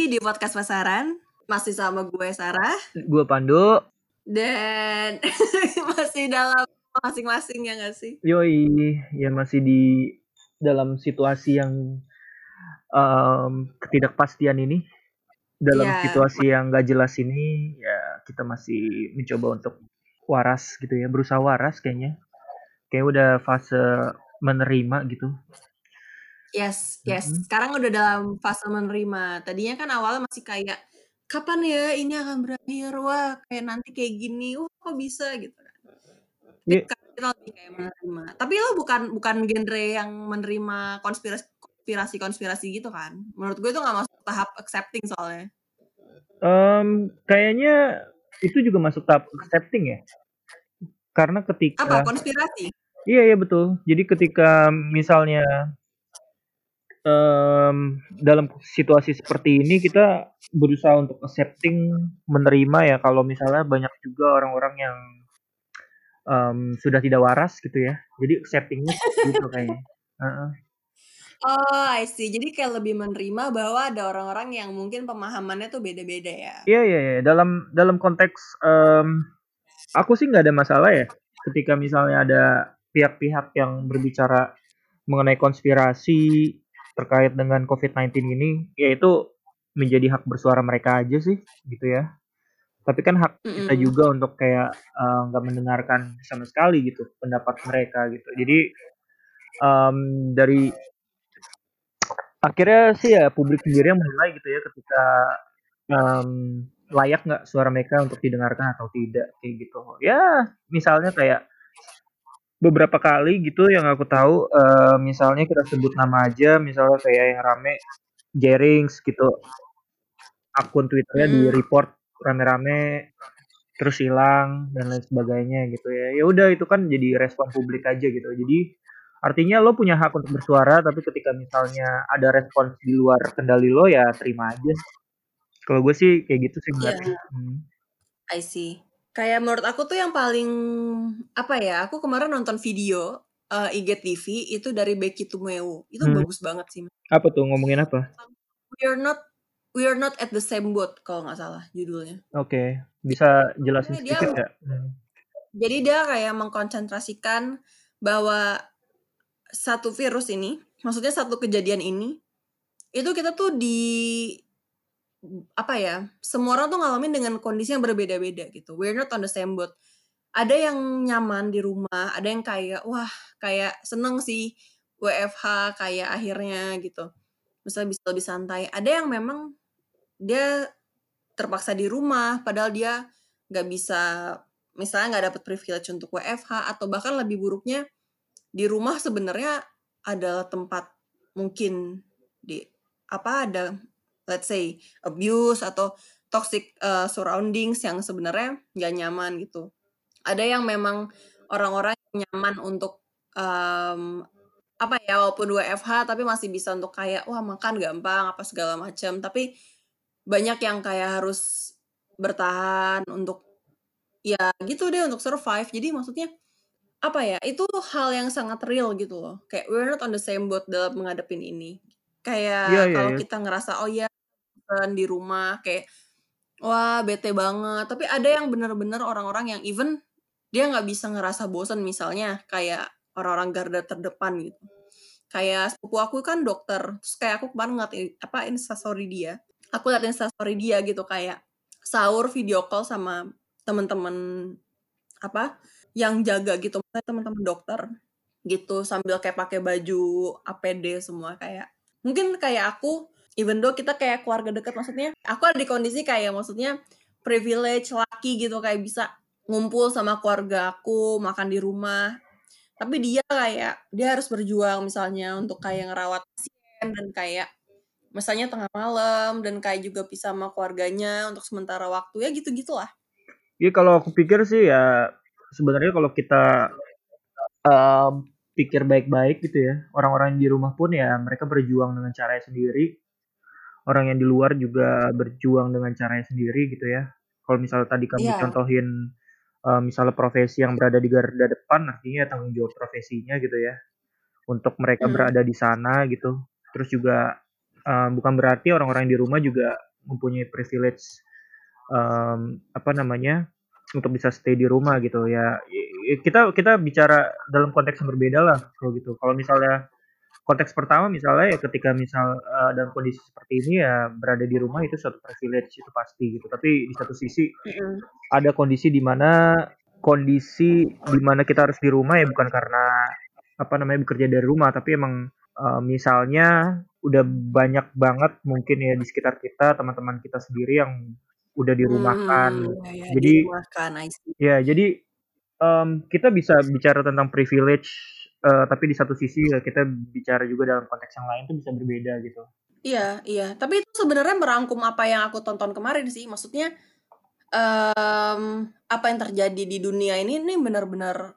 Lagi di podcast pasaran, masih sama gue Sarah Gue Pandu. dan masih dalam masing-masing ya gak sih? Yoi, ya masih di dalam situasi yang em, ketidakpastian ini. Dalam Iya. situasi yang gak jelas ini, ya kita masih mencoba untuk waras gitu ya, berusaha waras kayaknya. Kayak udah fase menerima gitu. Yes, yes. Mm-mm. Sekarang udah dalam fase menerima. Tadinya kan awalnya masih kayak kapan ya ini akan berakhir? Wah, kayak nanti kayak gini. Wah, kok bisa gitu kan. Tapi Iya. sekarang kita lebih kayak menerima. Tapi lo bukan bukan genre yang menerima konspirasi konspirasi konspirasi gitu kan? Menurut gue itu nggak masuk tahap accepting soalnya. Em, kayaknya itu juga masuk tahap accepting ya. Karena ketika Apa konspirasi? Iya iya betul. Jadi ketika misalnya em, dalam situasi seperti ini kita berusaha untuk accepting, menerima ya kalau misalnya banyak juga orang-orang yang em, sudah tidak waras gitu ya. Jadi acceptingnya seperti itu kayaknya. Heeh. Oh, I see. Jadi kayak lebih menerima bahwa ada orang-orang yang mungkin pemahamannya tuh beda-beda ya. Iya iya iya. Dalam dalam konteks em, aku sih nggak ada masalah ya ketika misalnya ada pihak-pihak yang berbicara mengenai konspirasi terkait dengan COVID-19 ini, yaitu menjadi hak bersuara mereka aja sih, gitu ya. Tapi kan hak kita Mm-mm. juga untuk kayak eh, nggak mendengarkan sama sekali gitu pendapat mereka gitu. Jadi em, dari akhirnya sih ya publik sendiri yang menilai gitu ya ketika em, layak nggak suara mereka untuk didengarkan atau tidak kayak gitu. Ya misalnya kayak beberapa kali gitu yang aku tahu eh, misalnya kita sebut nama aja misalnya kayak yang rame Jerings gitu akun Twitternya di Mm-mm. report rame-rame terus hilang dan lain sebagainya gitu ya ya udah itu kan jadi respon publik aja gitu jadi artinya lo punya hak untuk bersuara tapi ketika misalnya ada respons di luar kendali lo ya terima aja kalau gue sih kayak gitu sih ngeliatnya hmm. I see. Kayak menurut aku tuh yang paling apa ya? Aku kemarin nonton video eh, IGTV itu dari Becky Tumeu. Itu Hmm. bagus banget sih. apa tuh ngomongin apa We are not we are not at the same boat kalau nggak salah judulnya. oke bisa jelasin Dia- sedikit nggak Hmm. Jadi dia kayak mengkonsentrasikan bahwa satu virus ini, maksudnya satu kejadian ini, itu kita tuh di apa ya? Semua orang tuh ngalamin dengan kondisi yang berbeda-beda gitu. We're not on the same boat. Ada yang nyaman di rumah, ada yang kayak wah kayak seneng sih WFH kayak akhirnya gitu. Misalnya bisa lebih santai. Ada yang memang dia terpaksa di rumah, padahal dia nggak bisa misalnya nggak dapat privilege untuk WFH atau bahkan lebih buruknya di rumah sebenarnya adalah tempat mungkin di apa ada let's say abuse atau toxic uh, surroundings yang sebenarnya nggak nyaman gitu. Ada yang memang orang-orang nyaman untuk um, apa ya walaupun WFH tapi masih bisa untuk kayak wah makan gampang apa segala macam tapi banyak yang kayak harus bertahan untuk ya gitu deh untuk survive jadi maksudnya apa ya itu hal yang sangat real gitu loh kayak we're not on the same boat dalam menghadapin ini kayak Iya, iya, kalau iya. kita ngerasa oh ya bosan di rumah kayak wah bete banget. Tapi ada yang bener-bener orang-orang yang even dia nggak bisa ngerasa bosan misalnya kayak orang-orang garda terdepan gitu. Kayak sepupu aku kan dokter terus kayak aku kemarin ngeliat i- apa instastory dia. Aku liat instastory dia gitu kayak sahur video call sama temen-temen apa yang jaga gitu teman-teman dokter gitu sambil kayak pakai baju APD semua kayak mungkin kayak aku even though kita kayak keluarga dekat maksudnya aku ada di kondisi kayak maksudnya privilege laki gitu kayak bisa ngumpul sama keluarga aku makan di rumah. Tapi dia kayak dia harus berjuang misalnya untuk kayak ngerawat pasien dan kayak misalnya tengah malam dan kayak juga bisa sama keluarganya untuk sementara waktu ya gitu gitulah Iya kalau aku pikir sih ya sebenarnya kalau kita em, pikir baik-baik gitu ya orang-orang di rumah pun ya mereka berjuang dengan caranya sendiri orang yang di luar juga berjuang dengan caranya sendiri gitu ya. Kalau misalnya tadi kamu Iya. contohin eh, misalnya profesi yang berada di garda depan artinya tanggung jawab profesinya gitu ya. Untuk mereka Hmm. berada di sana gitu. Terus juga uh, bukan berarti orang-orang di rumah juga mempunyai privilege um, apa namanya untuk bisa stay di rumah gitu ya. Kita kita bicara dalam konteks yang berbeda lah kalau gitu. Kalau misalnya konteks pertama misalnya ya ketika misal uh, dalam kondisi seperti ini ya berada di rumah itu suatu privilege itu pasti gitu. Tapi di satu sisi mm-hmm. ada kondisi di mana kondisi di mana kita harus di rumah ya bukan karena apa namanya bekerja dari rumah. Tapi emang uh, misalnya udah banyak banget mungkin ya di sekitar kita teman-teman kita sendiri yang udah dirumahkan. Hmm, ya, ya, jadi dirumahkan, ya jadi um, kita bisa bicara tentang privilege uh, tapi di satu sisi ya kita bicara juga dalam konteks yang lain itu bisa berbeda gitu. Iya, iya. Tapi itu sebenarnya merangkum apa yang aku tonton kemarin sih. Maksudnya um, apa yang terjadi di dunia ini ini benar-benar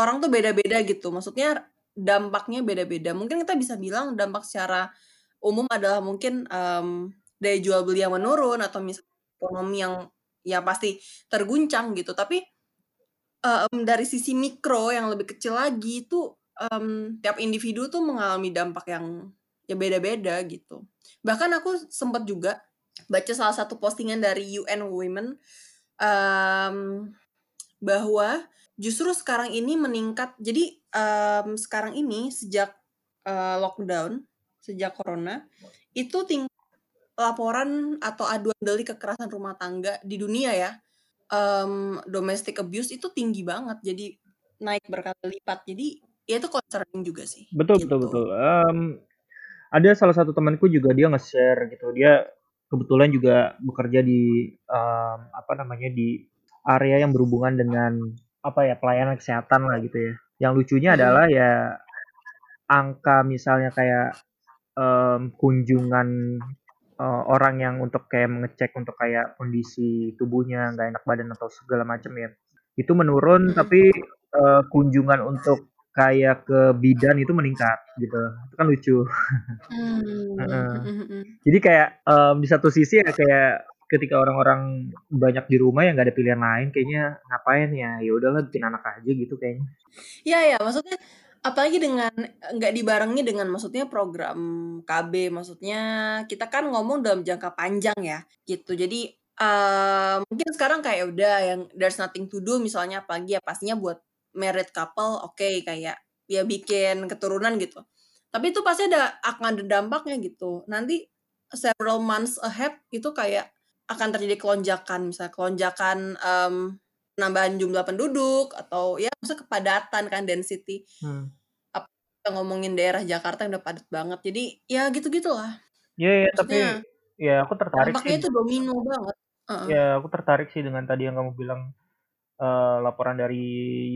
orang tuh beda-beda gitu. Maksudnya dampaknya beda-beda. Mungkin kita bisa bilang dampak secara umum adalah mungkin um, daya jual beli yang menurun atau misalnya ekonomi yang ya pasti terguncang gitu. Tapi um, dari sisi mikro yang lebih kecil lagi itu um, tiap individu tuh mengalami dampak yang ya beda-beda gitu. Bahkan aku sempat juga baca salah satu postingan dari UN Women um, bahwa justru sekarang ini meningkat. Jadi um, sekarang ini sejak uh, lockdown, sejak corona, itu tingkat laporan atau aduan delik kekerasan rumah tangga di dunia ya, um, domestic abuse itu tinggi banget. Jadi naik berkali lipat. Jadi ya itu concerning juga sih. Betul gitu. betul betul. Um, ada salah satu temanku juga dia nge-share gitu. Dia kebetulan juga bekerja di um, apa namanya di area yang berhubungan dengan apa ya pelayanan kesehatan lah gitu ya. Yang lucunya hmm. adalah ya angka misalnya kayak um, kunjungan uh, orang yang untuk kayak mengecek untuk kayak kondisi tubuhnya nggak enak badan atau segala macam ya itu menurun hmm. tapi uh, kunjungan untuk kayak ke bidan itu meningkat gitu. Itu kan lucu. Hmm. uh, jadi kayak um, di satu sisi ya kayak ketika orang-orang banyak di rumah yang nggak ada pilihan lain kayaknya ngapain ya? Ya udahlah bikin anak aja gitu kayaknya. Iya ya maksudnya apalagi dengan nggak dibarengi dengan maksudnya program KB maksudnya kita kan ngomong dalam jangka panjang ya gitu. Jadi uh, mungkin sekarang kayak udah yang there's nothing to do misalnya pagi ya pastinya buat married couple oke okay, kayak ya bikin keturunan gitu. Tapi itu pasti ada akan ada dampaknya gitu. Nanti several months ahead itu kayak akan terjadi kelonjakan. Misalnya kelonjakan um, penambahan jumlah penduduk atau ya maksudnya kepadatan kan density. Hmm. apa kita ngomongin daerah Jakarta yang udah padat banget. Jadi ya gitu gitulah ya, tapi ya aku tertarik dampaknya sih. itu domino banget. Uh-uh. ya aku tertarik sih dengan tadi yang kamu bilang uh, laporan dari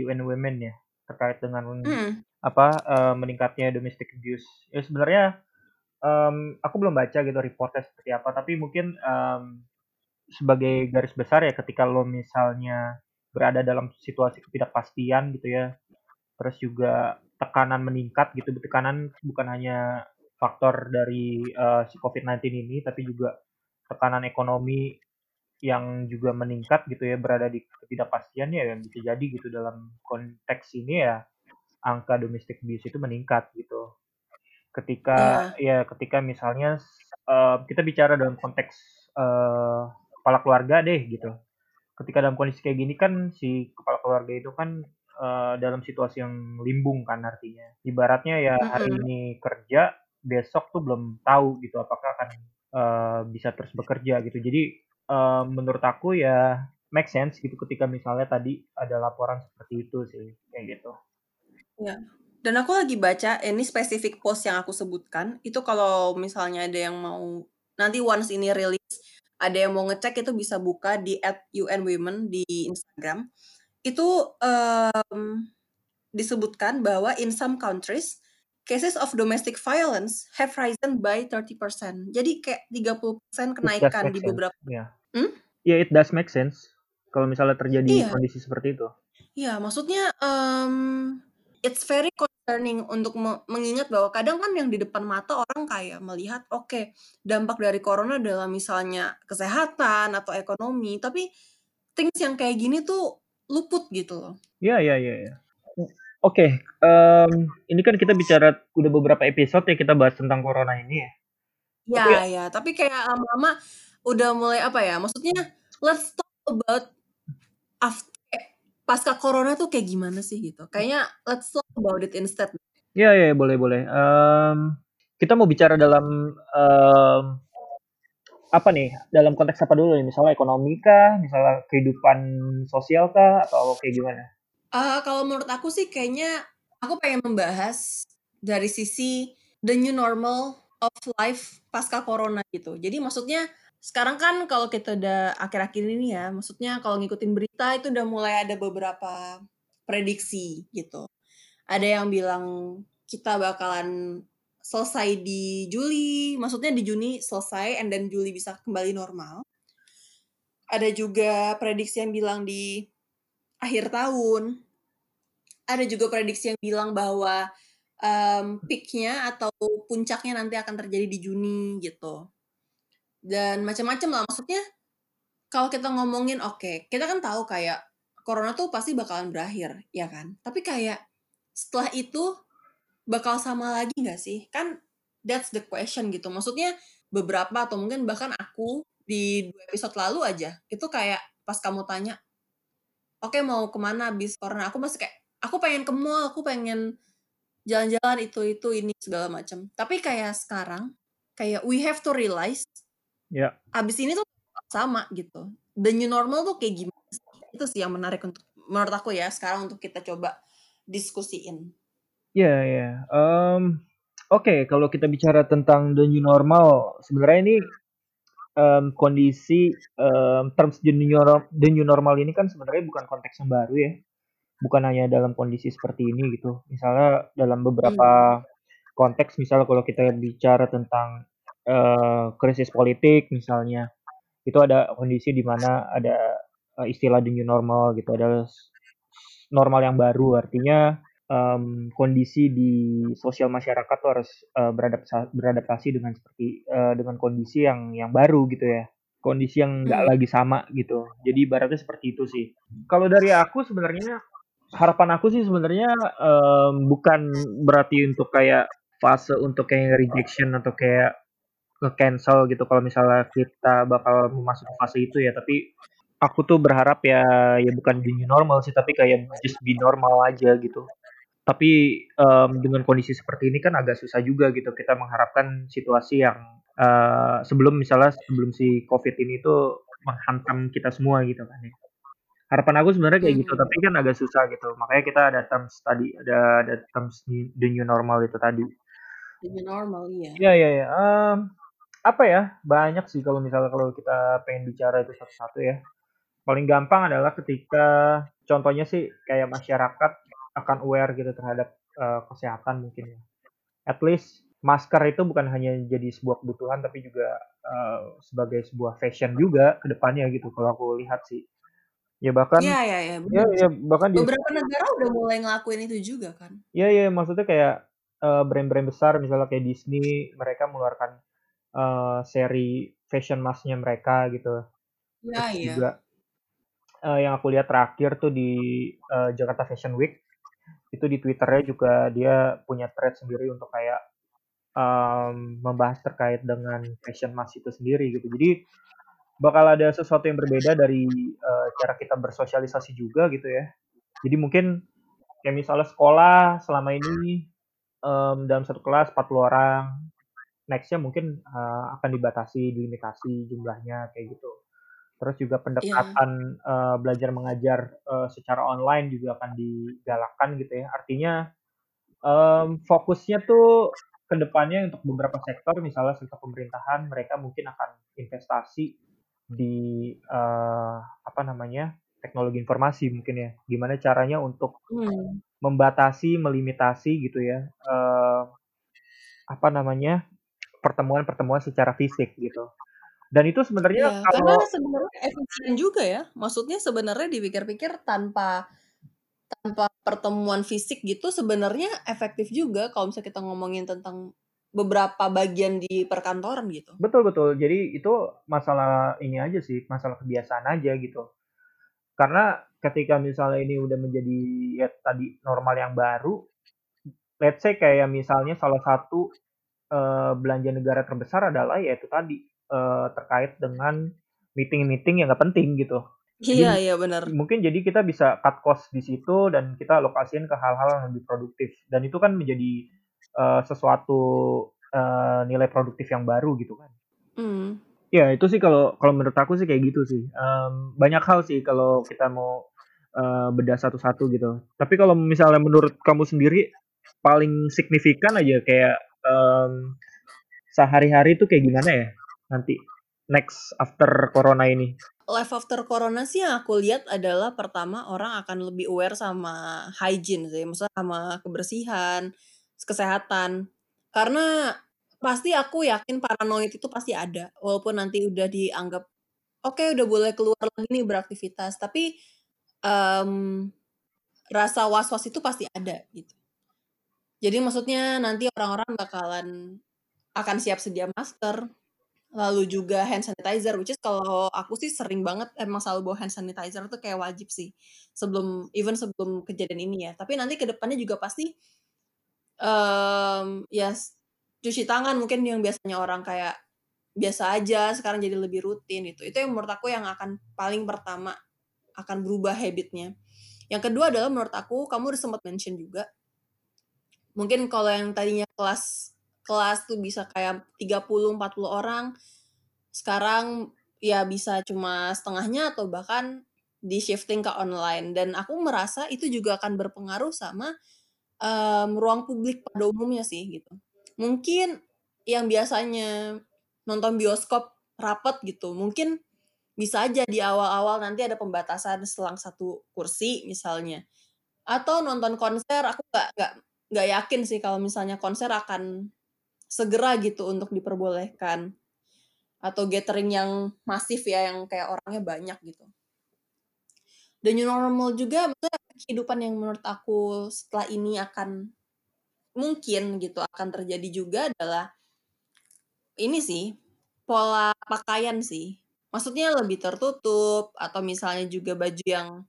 UN Women ya terkait dengan hmm. apa uh, meningkatnya domestic abuse. Ya sebenarnya um, aku belum baca gitu reportnya seperti apa, tapi mungkin um, sebagai garis besar ya ketika lo misalnya berada dalam situasi ketidakpastian gitu ya, terus juga tekanan meningkat gitu, tekanan bukan hanya faktor dari uh, si COVID-19 ini, tapi juga tekanan ekonomi yang juga meningkat gitu ya berada di ketidakpastian ya yang bisa jadi gitu dalam konteks ini ya angka domestic abuse itu meningkat gitu ketika yeah. ya ketika misalnya uh, kita bicara dalam konteks uh, kepala keluarga deh gitu ketika dalam kondisi kayak gini kan si kepala keluarga itu kan uh, dalam situasi yang limbung kan artinya ibaratnya ya hari mm -hmm. ini kerja besok tuh belum tahu gitu apakah akan uh, bisa terus bekerja gitu jadi uh, menurut aku ya make sense gitu ketika misalnya tadi ada laporan seperti itu sih kayak gitu. Ya. Dan aku lagi baca ini spesifik post yang aku sebutkan itu kalau misalnya ada yang mau nanti once ini rilis ada yang mau ngecek itu bisa buka di at UN Women di Instagram. Itu um, disebutkan bahwa in some countries cases of domestic violence have risen by 30%. Jadi kayak 30% kenaikan di beberapa yeah. Hmm? Ya, yeah, it does make sense kalau misalnya terjadi yeah. kondisi seperti itu. Iya, yeah, maksudnya um, it's very concerning untuk me mengingat bahwa kadang kan yang di depan mata orang kayak melihat oke, okay, dampak dari corona adalah misalnya kesehatan atau ekonomi, tapi things yang kayak gini tuh luput gitu loh. Iya, iya, iya, iya. Oke, um, ini kan kita bicara udah beberapa episode ya kita bahas tentang corona ini ya. Iya Tapi ya iya, tapi kayak lama-lama udah mulai apa ya, maksudnya let's talk about af kayak pasca corona tuh kayak gimana sih gitu. Kayaknya let's talk about it instead. Iya iya, boleh boleh. Mmm, kita mau bicara dalam, mmm, apa nih, dalam konteks apa dulu nih? Misalnya ekonomi kah? Misalnya kehidupan sosial kah? Atau kayak gimana? Eee, kalau menurut aku sih kayaknya aku pengen membahas dari sisi the new normal of life pasca corona gitu. Jadi maksudnya sekarang kan kalau kita udah akhir-akhir ini ya, maksudnya kalau ngikutin berita itu udah mulai ada beberapa prediksi gitu. Ada yang bilang kita bakalan selesai di Juli, maksudnya di Juni selesai and then Juli bisa kembali normal. Ada juga prediksi yang bilang di akhir tahun. Ada juga prediksi yang bilang bahwa, mmm, peak-nya atau puncaknya nanti akan terjadi di Juni gitu. Dan macam-macam lah, maksudnya kalau kita ngomongin oke, kita kan tahu kayak corona tuh pasti bakalan berakhir, ya kan? Tapi kayak setelah itu bakal sama lagi nggak sih? Kan that's the question gitu. Maksudnya beberapa atau mungkin bahkan aku di 2 episode lalu aja, itu kayak pas kamu tanya, "Oke mau ke mana habis corona?" Aku masih kayak, "Aku pengen ke mall, aku pengen jalan-jalan itu itu, ini, segala macam." Tapi kayak sekarang, kayak we have to realize Iya. habis ini tuh sama gitu. The new normal tuh kayak gimana sih? Itu sih yang menarik untuk menurut aku ya, sekarang untuk kita coba diskusiin. Iya iya, mmm, oke kalau kita bicara tentang the new normal, sebenarnya ini, mmm, kondisi, mmm, terms the new nor the new normal ini kan sebenarnya bukan konteks yang baru ya. Bukan hanya dalam kondisi seperti ini gitu. Misalnya dalam beberapa konteks, misal kalau kita bicara tentang, eee, krisis politik misalnya, itu ada kondisi di mana ada, eee, istilah the new normal gitu, ada normal yang baru. Artinya, mmm, kondisi di sosial masyarakat tuh harus, eee, beradapsa beradaptasi dengan seperti eee, dengan kondisi yang yang baru gitu ya. Kondisi yang nggak Mmm. lagi sama gitu. Jadi ibaratnya seperti itu sih. Kalau dari aku sebenarnya, harapan aku sih sebenarnya, mmm, bukan berarti untuk kayak fase untuk kayak rejection atau kayak nge-cancel gitu kalau misalnya kita bakal memasuki fase itu ya. Tapi aku tuh berharap ya ya bukan new normal sih, tapi kayak just be normal aja gitu. Tapi, mmm, dengan kondisi seperti ini kan agak susah juga gitu kita mengharapkan situasi yang, eee, sebelum misalnya sebelum si Covid ini tuh menghantam kita semua gitu kan ya. Harapan aku sebenarnya kayak gitu, tapi kan agak susah gitu. Makanya kita ada terms tadi, ada ada terms the new normal itu tadi. The new normal, iya. Iya iya iya, mmm, apa ya, banyak sih kalau misalnya kalau kita pengen bicara itu satu-satu ya. Paling gampang adalah ketika contohnya sih kayak masyarakat akan aware gitu terhadap, eee, kesehatan mungkin ya. At least masker itu bukan hanya jadi sebuah kebutuhan, tapi juga, eee, sebagai sebuah fashion juga ke depannya gitu kalau aku lihat sih. Ya bahkan Iya iya iya, ya bener ya sih. bahkan di Beberapa negara udah mulai ngelakuin itu juga kan. Iya iya, maksudnya kayak, eee, brand-brand besar misalnya kayak Disney, mereka mengeluarkan, eee, seri fashion mask-nya mereka gitu. Iya Terus juga, iya. eee, yang aku lihat terakhir tuh di, eee, Jakarta Fashion Week, itu di Twitter-nya juga dia punya thread sendiri untuk kayak, mmm, membahas terkait dengan fashion mask itu sendiri gitu. Jadi bakal ada sesuatu yang berbeda dari, eee, cara kita bersosialisasi juga gitu ya. Jadi mungkin kayak misalnya sekolah selama ini, mmm, dalam satu kelas 40 orang, next-nya mungkin, eee, akan dibatasi, dilimitasi jumlahnya kayak gitu. Terus juga Iya. pendekatan, eee, belajar mengajar, eee, secara online juga akan digalakkan gitu ya. Artinya, mmm, fokusnya tuh ke depannya untuk beberapa sektor, misalnya sektor pemerintahan, mereka mungkin akan investasi di, eee, apa namanya, teknologi informasi mungkin ya. Gimana caranya untuk Mmm. membatasi, melimitasi gitu ya, eee, apa namanya, pertemuan-pertemuan secara fisik gitu. Dan itu sebenarnya karena kalau sebenarnya efisien juga ya. Maksudnya sebenarnya dipikir-pikir tanpa tanpa pertemuan fisik gitu sebenarnya efektif juga kalau misalnya kita ngomongin tentang beberapa bagian di perkantoran gitu. Betul betul. Jadi itu masalah ini aja sih, masalah kebiasaan aja gitu. Karena ketika misalnya ini udah menjadi ya tadi normal yang baru, let's say kayak misalnya salah satu, uh, belanja negara terbesar adalah yaitu tadi uh, terkait dengan meeting-meeting yang nggak penting gitu. Iya iya benar. Mungkin jadi kita bisa cut cost di situ dan kita alokasiin ke hal-hal yang lebih produktif dan itu kan menjadi uh, sesuatu uh, nilai produktif yang baru gitu kan. Mm. Ya itu sih kalau kalau menurut aku sih kayak gitu sih. Um, banyak hal sih kalau kita mau uh, bedah satu-satu gitu. Tapi kalau misalnya menurut kamu sendiri paling signifikan aja kayak um, sehari-hari itu kayak gimana ya nanti next after corona ini? Life after corona sih yang aku lihat adalah pertama orang akan lebih aware sama hygiene sih, maksudnya sama kebersihan, kesehatan. Karena pasti aku yakin paranoid itu pasti ada, walaupun nanti udah dianggap oke okay, udah boleh keluar lagi nih beraktivitas, tapi um, rasa was-was itu pasti ada gitu. Jadi maksudnya nanti orang-orang bakalan akan siap sedia masker, lalu juga hand sanitizer, which is kalau aku sih sering banget emang selalu bawa hand sanitizer tuh kayak wajib sih sebelum even sebelum kejadian ini ya. Tapi nanti ke depannya juga pasti um, ya cuci tangan mungkin yang biasanya orang kayak biasa aja sekarang jadi lebih rutin itu. Itu yang menurut aku yang akan paling pertama akan berubah habitnya. Yang kedua adalah menurut aku kamu udah sempat mention juga mungkin kalau yang tadinya kelas kelas tuh bisa kayak 30 40 orang sekarang ya bisa cuma setengahnya atau bahkan di shifting ke online. Dan aku merasa itu juga akan berpengaruh sama um, ruang publik pada umumnya sih gitu. Mungkin yang biasanya nonton bioskop rapet gitu mungkin bisa aja di awal-awal nanti ada pembatasan selang satu kursi misalnya. Atau nonton konser aku nggak nggak nggak yakin sih kalau misalnya konser akan segera gitu untuk diperbolehkan atau gathering yang masif ya yang kayak orangnya banyak gitu. Dan new normal juga maksudnya kehidupan yang menurut aku setelah ini akan mungkin gitu akan terjadi juga adalah ini sih pola pakaian sih. Maksudnya lebih tertutup atau misalnya juga baju yang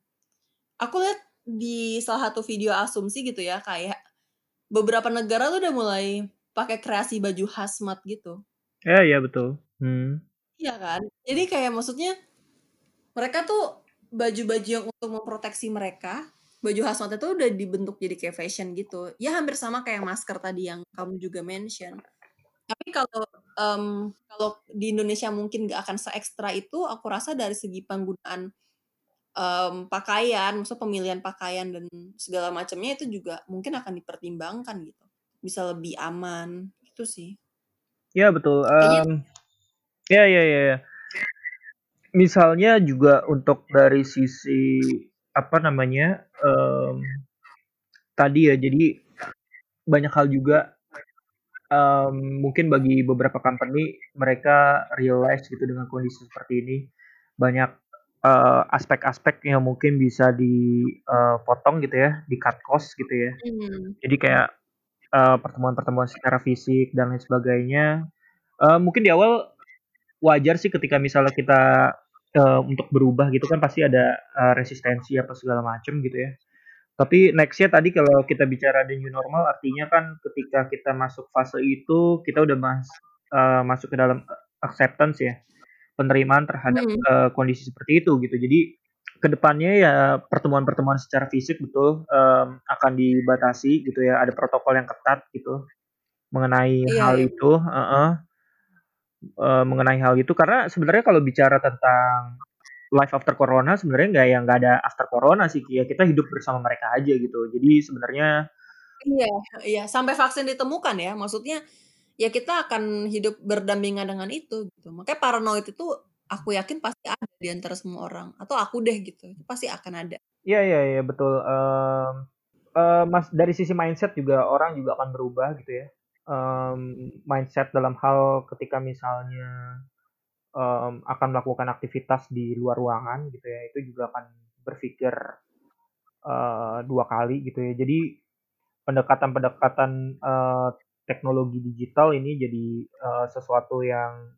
aku lihat di salah satu video asumsi gitu ya kayak beberapa negara tuh udah mulai pakai kreasi baju hazmat gitu. Ya, iya betul. Hmm. Iya kan? Jadi kayak maksudnya mereka tuh baju-baju yang untuk memproteksi mereka, baju hazmat itu udah dibentuk jadi kayak fashion gitu. Ya hampir sama kayak masker tadi yang kamu juga mention. Tapi kalau um, kalau di Indonesia mungkin gak akan se ekstra itu, aku rasa dari segi penggunaan um, pakaian, maksud pemilihan pakaian dan segala macamnya itu juga mungkin akan dipertimbangkan gitu. Bisa lebih aman, itu sih. Ya betul. Um, ya ya ya. ya. Misalnya juga untuk dari sisi apa namanya um, tadi ya, jadi banyak hal juga um, mungkin bagi beberapa company mereka realize gitu dengan kondisi seperti ini banyak uh, aspek-aspek yang mungkin bisa dipotong uh, gitu ya, di cut cost gitu ya. Hmm. Jadi kayak uh, pertemuan-pertemuan secara fisik dan lain sebagainya. Uh, mungkin di awal wajar sih ketika misalnya kita uh, untuk berubah gitu kan pasti ada uh, resistensi apa segala macam gitu ya. Tapi nextnya tadi kalau kita bicara the new normal artinya kan ketika kita masuk fase itu kita udah mas, uh, masuk ke dalam acceptance ya penerimaan terhadap hmm. uh, kondisi seperti itu gitu. Jadi ke depannya ya pertemuan-pertemuan secara fisik betul um, akan dibatasi gitu ya. Ada protokol yang ketat gitu mengenai iya, hal iya. itu. Uh -uh. Uh, mengenai hal itu karena sebenarnya kalau bicara tentang life after corona sebenarnya nggak yang nggak ada after corona sih ya kita hidup bersama mereka aja gitu jadi sebenarnya iya iya sampai vaksin ditemukan ya maksudnya ya kita akan hidup berdampingan dengan itu gitu. Makanya paranoid itu aku yakin pasti ada di antara semua orang atau aku deh gitu. Pasti akan ada. Iya iya iya betul. Um, uh, mas dari sisi mindset juga orang juga akan berubah gitu ya. Um, mindset dalam hal ketika misalnya um, akan melakukan aktivitas di luar ruangan gitu ya itu juga akan berpikir uh, dua kali gitu ya. Jadi pendekatan-pendekatan uh, teknologi digital ini jadi uh, sesuatu yang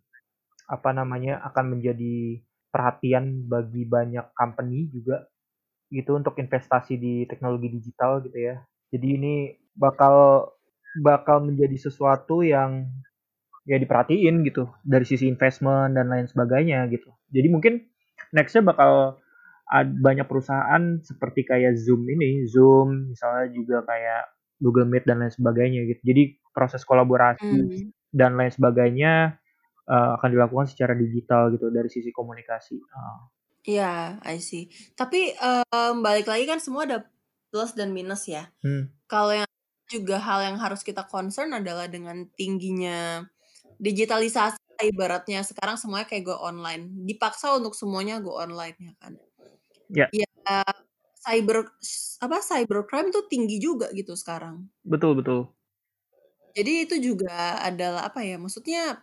apa namanya akan menjadi perhatian bagi banyak company juga gitu untuk investasi di teknologi digital gitu ya. Jadi ini bakal bakal menjadi sesuatu yang ya diperhatiin gitu dari sisi investment dan lain sebagainya gitu. Jadi mungkin nextnya bakal banyak perusahaan seperti kayak Zoom ini, Zoom misalnya juga kayak Google Meet dan lain sebagainya gitu. Jadi proses kolaborasi hmm. dan lain sebagainya uh, akan dilakukan secara digital gitu dari sisi komunikasi. Uh. Iya, I see. Tapi um, balik lagi kan semua ada plus dan minus ya. Hmm. Kalau yang juga hal yang harus kita concern adalah dengan tingginya digitalisasi ibaratnya sekarang semuanya kayak go online. Dipaksa untuk semuanya go online ya kan. Ya. Ya cyber apa cybercrime tuh tinggi juga gitu sekarang. Betul betul. Jadi itu juga adalah apa ya? Maksudnya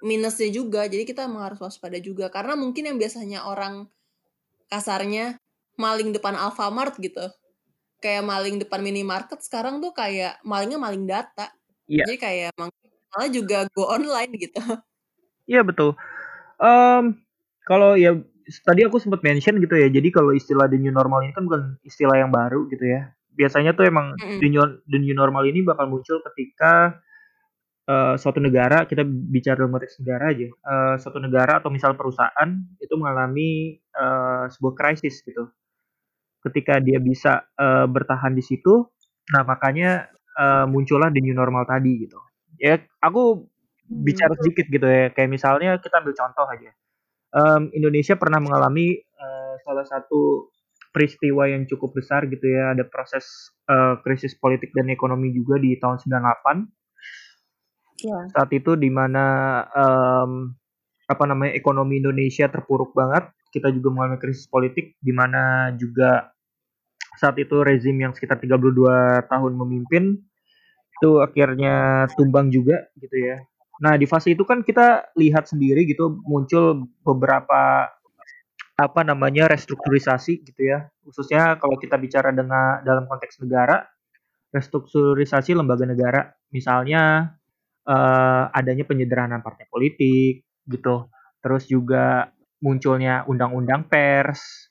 minusnya juga. Jadi kita harus waspada juga karena mungkin yang biasanya orang kasarnya maling depan Alfamart gitu. Kayak maling depan minimarket sekarang tuh kayak malingnya maling data. Iya. Jadi kayak emang malah juga go online gitu. Iya betul. Um, kalau ya tadi aku sempat mention gitu ya. Jadi kalau istilah the new normal ini kan bukan istilah yang baru gitu ya. Biasanya tuh emang mm -hmm. the, new, the new normal ini bakal muncul ketika uh, suatu negara kita bicara dalam konteks negara aja. Uh, suatu negara atau misal perusahaan itu mengalami uh, sebuah krisis gitu. Ketika dia bisa uh, bertahan di situ, nah makanya uh, muncullah the new normal tadi gitu. Ya aku bicara hmm. sedikit gitu ya. Kayak misalnya kita ambil contoh aja um, Indonesia pernah mengalami uh, salah satu peristiwa yang cukup besar gitu ya. Ada proses uh, krisis politik dan ekonomi juga di tahun 98 yeah. saat itu di mana um, apa namanya ekonomi Indonesia terpuruk banget. Kita juga mengalami krisis politik di mana juga saat itu rezim yang sekitar 32 tahun memimpin itu akhirnya tumbang juga gitu ya Nah, di fase itu kan kita lihat sendiri gitu muncul beberapa apa namanya restrukturisasi gitu ya. Khususnya kalau kita bicara dengan dalam konteks negara, restrukturisasi lembaga negara. Misalnya eh, adanya penyederhanaan partai politik gitu. Terus juga munculnya undang-undang pers,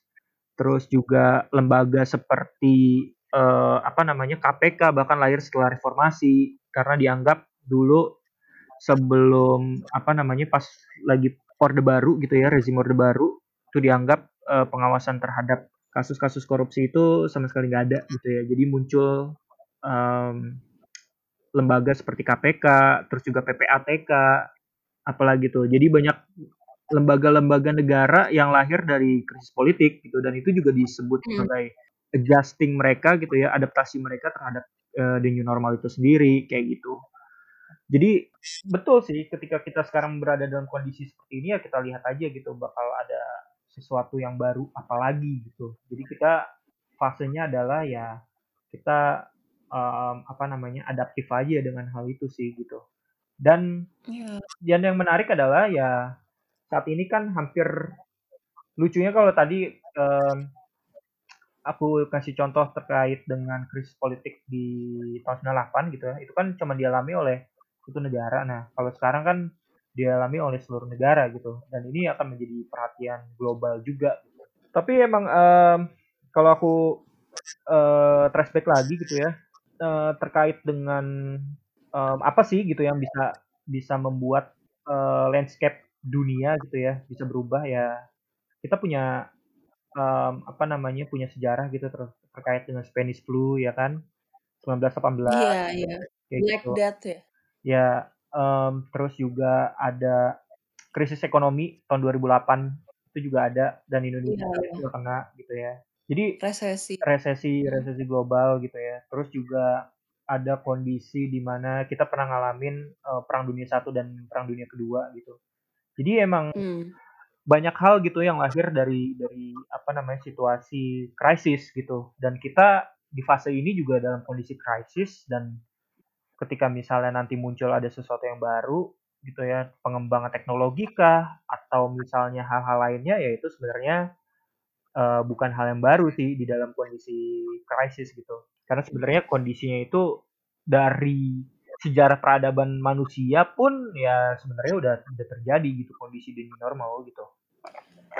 terus juga lembaga seperti eh, apa namanya KPK bahkan lahir setelah reformasi karena dianggap dulu sebelum apa namanya pas lagi orde baru gitu ya rezim orde baru itu dianggap uh, pengawasan terhadap kasus-kasus korupsi itu sama sekali nggak ada gitu ya. Jadi muncul um, lembaga seperti KPK terus juga PPATK apalagi tuh. Jadi banyak lembaga-lembaga negara yang lahir dari krisis politik gitu dan itu juga disebut hmm. sebagai adjusting mereka gitu ya adaptasi mereka terhadap uh, the new normal itu sendiri kayak gitu jadi betul sih ketika kita sekarang berada dalam kondisi seperti ini ya kita lihat aja gitu bakal ada sesuatu yang baru apalagi gitu. Jadi kita fasenya adalah ya kita um, apa namanya adaptif aja dengan hal itu sih gitu. Dan yeah. dan yang menarik adalah ya saat ini kan hampir lucunya kalau tadi um, aku kasih contoh terkait dengan krisis politik di tahun 98 gitu ya. Itu kan cuma dialami oleh itu negara. Nah, kalau sekarang kan dialami oleh seluruh negara gitu, dan ini akan menjadi perhatian global juga. Gitu. Tapi emang um, kalau aku uh, flashback lagi gitu ya, uh, terkait dengan um, apa sih gitu yang bisa bisa membuat uh, landscape dunia gitu ya bisa berubah ya kita punya um, apa namanya punya sejarah gitu ter terkait dengan Spanish flu ya kan 1918 iya iya Black gitu. Death ya Ya, um, terus juga ada krisis ekonomi tahun 2008 itu juga ada dan Indonesia yeah, juga kena gitu ya. Jadi resesi resesi resesi global gitu ya. Terus juga ada kondisi di mana kita pernah ngalamin uh, perang dunia satu dan perang dunia kedua gitu. Jadi emang hmm. banyak hal gitu yang lahir dari dari apa namanya situasi krisis gitu. Dan kita di fase ini juga dalam kondisi krisis dan ketika misalnya nanti muncul ada sesuatu yang baru gitu ya pengembangan teknologi kah atau misalnya hal-hal lainnya ya itu sebenarnya uh, bukan hal yang baru sih di dalam kondisi krisis gitu. Karena sebenarnya kondisinya itu dari sejarah peradaban manusia pun ya sebenarnya udah udah terjadi gitu kondisi di normal gitu.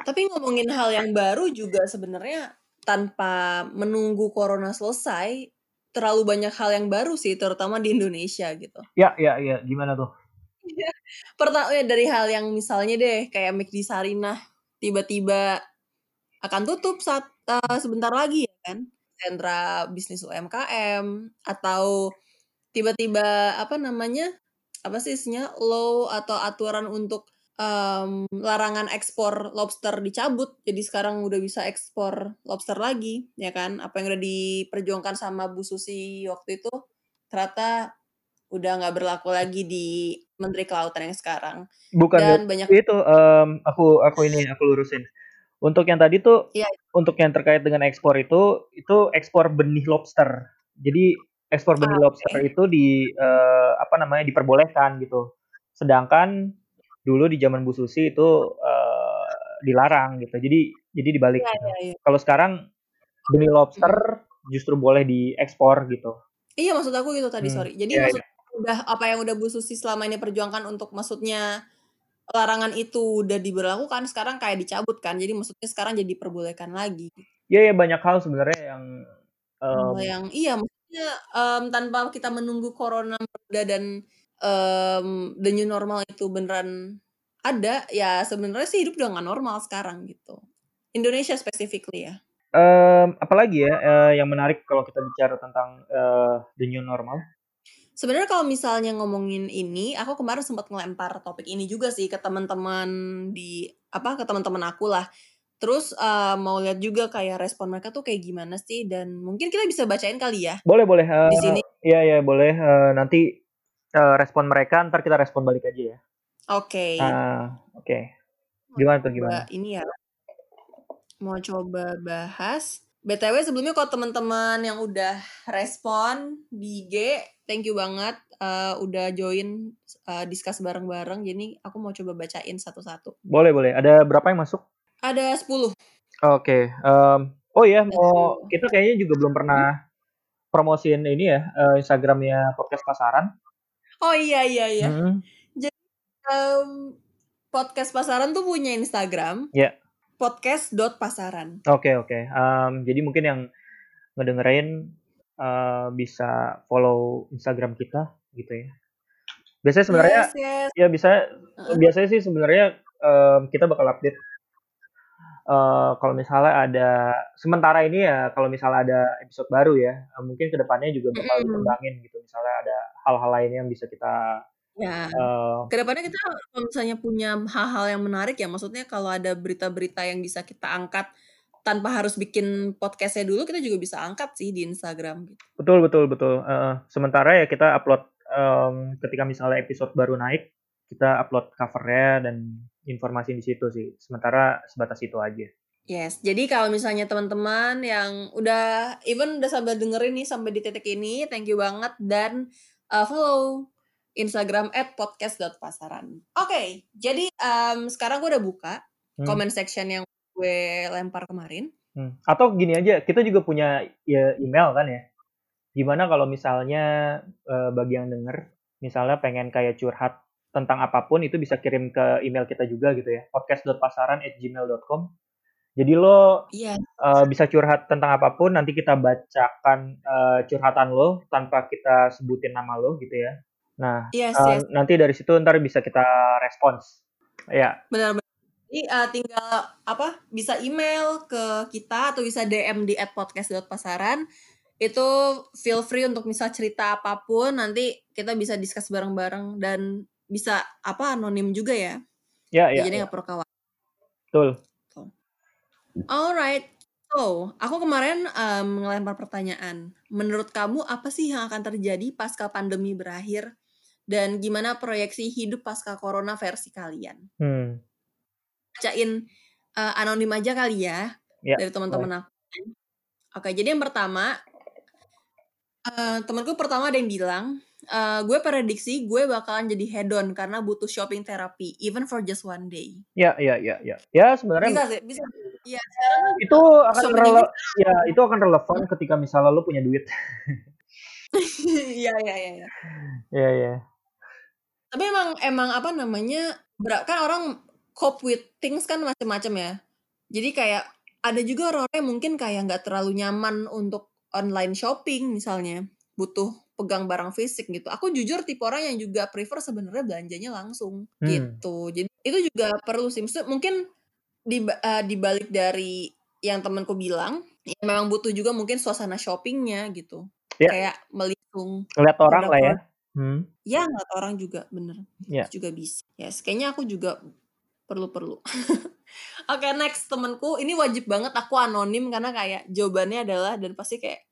Tapi ngomongin hal yang baru juga sebenarnya tanpa menunggu corona selesai terlalu banyak hal yang baru sih, terutama di Indonesia gitu. Ya ya ya, gimana tuh? Pertama ya dari hal yang misalnya deh kayak McD Sarinah tiba-tiba akan tutup saat uh, sebentar lagi ya kan, sentra bisnis UMKM atau tiba-tiba apa namanya apa sih isinya law atau aturan untuk um, larangan ekspor lobster dicabut jadi sekarang udah bisa ekspor lobster lagi ya kan apa yang udah diperjuangkan sama Bu Susi waktu itu ternyata udah nggak berlaku lagi di Menteri Kelautan yang sekarang bukan dan banyak itu um, aku aku ini aku lurusin untuk yang tadi tuh ya. untuk yang terkait dengan ekspor itu itu ekspor benih lobster jadi ekspor benih ah, lobster okay. itu di uh, apa namanya diperbolehkan gitu. Sedangkan dulu di zaman Bu Susi itu uh, dilarang gitu. Jadi jadi dibalik. Ya, gitu. ya, ya. Kalau sekarang benih lobster justru boleh diekspor gitu. Iya maksud aku gitu tadi hmm. sorry. Jadi ya, maksud ya. udah apa yang udah Bu Susi selama ini perjuangkan untuk maksudnya larangan itu udah diberlakukan sekarang kayak dicabut kan. Jadi maksudnya sekarang jadi diperbolehkan lagi. Iya ya banyak hal sebenarnya yang um, yang iya maksudnya um, tanpa kita menunggu corona dan um, the new normal itu beneran ada ya sebenarnya sih hidup udah nggak normal sekarang gitu Indonesia specifically ya um, apalagi ya uh, yang menarik kalau kita bicara tentang uh, the new normal Sebenarnya kalau misalnya ngomongin ini, aku kemarin sempat ngelempar topik ini juga sih ke teman-teman di apa ke teman-teman aku lah. Terus uh, mau lihat juga kayak respon mereka tuh kayak gimana sih dan mungkin kita bisa bacain kali ya. Boleh boleh. Uh, di sini. Iya iya boleh. Uh, nanti uh, respon mereka ntar kita respon balik aja ya. Oke. Okay. Uh, Oke. Okay. Gimana tuh gimana? Ini ya. Mau coba bahas. BTW sebelumnya kalau teman-teman yang udah respon di IG, thank you banget uh, udah join uh, discuss bareng-bareng. Jadi aku mau coba bacain satu-satu. Boleh boleh. Ada berapa yang masuk? Ada 10. Oke, okay, um, oh ya mau kita kayaknya juga belum pernah promosiin ini ya, uh, Instagramnya Podcast Pasaran. Oh iya iya iya. Hmm. Jadi um, Podcast Pasaran tuh punya Instagram. Ya. Yeah. Podcast.pasaran. Oke okay, oke. Okay. Um, jadi mungkin yang ngedengerin uh, bisa follow Instagram kita gitu ya. Biasanya sebenarnya yes, yes. ya bisa uh. biasanya sih sebenarnya um, kita bakal update uh, kalau misalnya ada sementara ini ya kalau misalnya ada episode baru ya uh, mungkin ke depannya juga bakal dikembangin gitu misalnya ada hal-hal lain yang bisa kita Ya, uh, ke depannya kita kalau misalnya punya hal-hal yang menarik ya, maksudnya kalau ada berita-berita yang bisa kita angkat tanpa harus bikin podcastnya dulu, kita juga bisa angkat sih di Instagram. Gitu. Betul betul betul. Uh, sementara ya kita upload um, ketika misalnya episode baru naik, kita upload covernya dan informasi di situ sih. Sementara sebatas itu aja. Yes, jadi kalau misalnya teman-teman yang udah even udah sambil dengerin nih sampai di titik ini, thank you banget dan uh, follow Instagram at podcast.pasaran. Oke, okay, jadi um, sekarang gue udah buka hmm. comment section yang gue lempar kemarin. Hmm. Atau gini aja, kita juga punya ya, email kan ya. Gimana kalau misalnya uh, bagi yang denger, misalnya pengen kayak curhat tentang apa pun itu bisa kirim ke email kita juga gitu ya podcast.pasaran@gmail.com jadi lo. Iya. uh, bisa curhat tentang apa pun nanti kita bacakan uh, curhatan lo tanpa kita sebutin nama lo gitu ya nah yes, uh, yes. nanti dari situ ntar bisa kita respons ya benar benar jadi uh, tinggal apa bisa email ke kita atau bisa DM di @podcast.pasaran itu feel free untuk misal cerita apa pun nanti kita bisa discuss bareng-bareng dan bisa apa anonim juga ya. Ya, ya. Jadi ya. nggak ya. perlu khawatir. Betul. Alright. So, aku kemarin um, ngelempar pertanyaan. Menurut kamu apa sih yang akan terjadi pasca pandemi berakhir? Dan gimana proyeksi hidup pasca corona versi kalian? Hmm. Bacain uh, anonim aja kali ya, ya dari teman-teman aku. Oke, jadi yang pertama, uh, temanku pertama ada yang bilang, uh, gue prediksi gue bakalan jadi hedon karena butuh shopping terapi even for just one day. Ya, ya, ya, ya. Ya sebenarnya bisa sih, bisa. Ya, itu akan rele ya itu akan relevan ketika misalnya lo punya duit. Iya, iya, iya, iya. Iya, iya. Tapi emang emang apa namanya? kan orang cope with things kan macam-macam ya. Jadi kayak ada juga orang yang mungkin kayak nggak terlalu nyaman untuk online shopping misalnya, butuh pegang barang fisik gitu. Aku jujur tipe orang yang juga prefer sebenarnya belanjanya langsung, Hmm. gitu. Jadi itu juga perlu sih, maksudnya mungkin di eee, di balik dari yang temenku bilang, ya memang butuh juga mungkin suasana shopping-nya gitu. Ya. Kayak melitung Ngeliat orang lah ya. Hmm. Ya ngeliat orang juga, bener. Ya. Itu juga bisa. Yes, kayaknya aku juga perlu perlu. Oke next, temenku ini wajib banget aku anonim karena kayak jawabannya adalah dan pasti kayak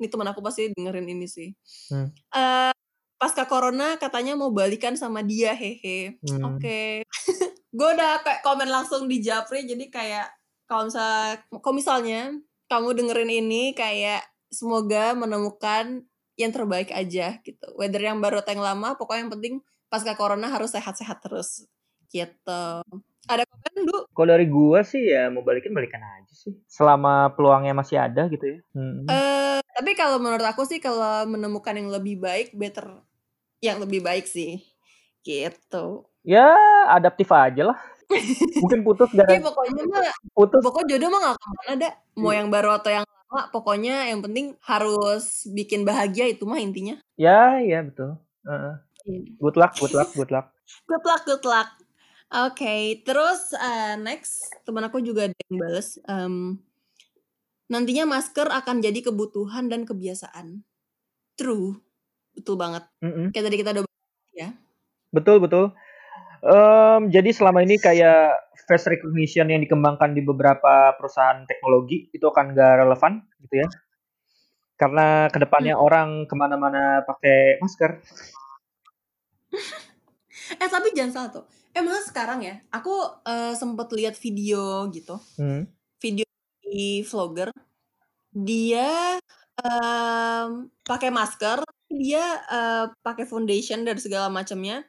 ini temen aku pasti dengerin ini sih. Hmm. Eee, pasca corona katanya mau balikan sama dia, hehe. Hmm. Oke. Gue udah kayak komen langsung di Japri jadi kayak kalau misal kalau misalnya kamu dengerin ini kayak semoga menemukan yang terbaik aja gitu. Whether yang baru atau yang lama, pokoknya yang penting pasca corona harus sehat-sehat terus, gitu. Ada komen, Du? Kalau dari gua sih ya mau balikin balikan aja sih. Selama peluangnya masih ada gitu ya. Hmm. Eee, tapi kalau menurut aku sih kalau menemukan yang lebih baik, better yang lebih baik sih, gitu. Ya adaptif aja lah. Mungkin putus gara Iya pokoknya mah putus pokoknya jodoh mah gak ke mana dah. Mau yang baru atau yang lama, pokoknya yang penting harus bikin bahagia itu mah intinya. Ya, ya betul. Heeh. Iya. Good luck, good luck, good luck. Good luck good luck. Oke, terus, eee, next temen aku juga ada yang bales, mmm, nantinya masker akan jadi kebutuhan dan kebiasaan. True, betul banget. Mhm. Kayak tadi kita udah ya. Betul betul. Mmm, jadi selama ini kayak face recognition yang dikembangkan di beberapa perusahaan teknologi itu akan nggak relevan gitu ya. Karena ke depannya Mhm. orang ke mana-mana pakai masker. Eh tapi jangan salah tuh, eh malah sekarang ya, aku, eee, sempet lihat video gitu, Hmm. video di vlogger, dia, mmm, pakai masker, dia, eee, pakai foundation dan segala macamnya,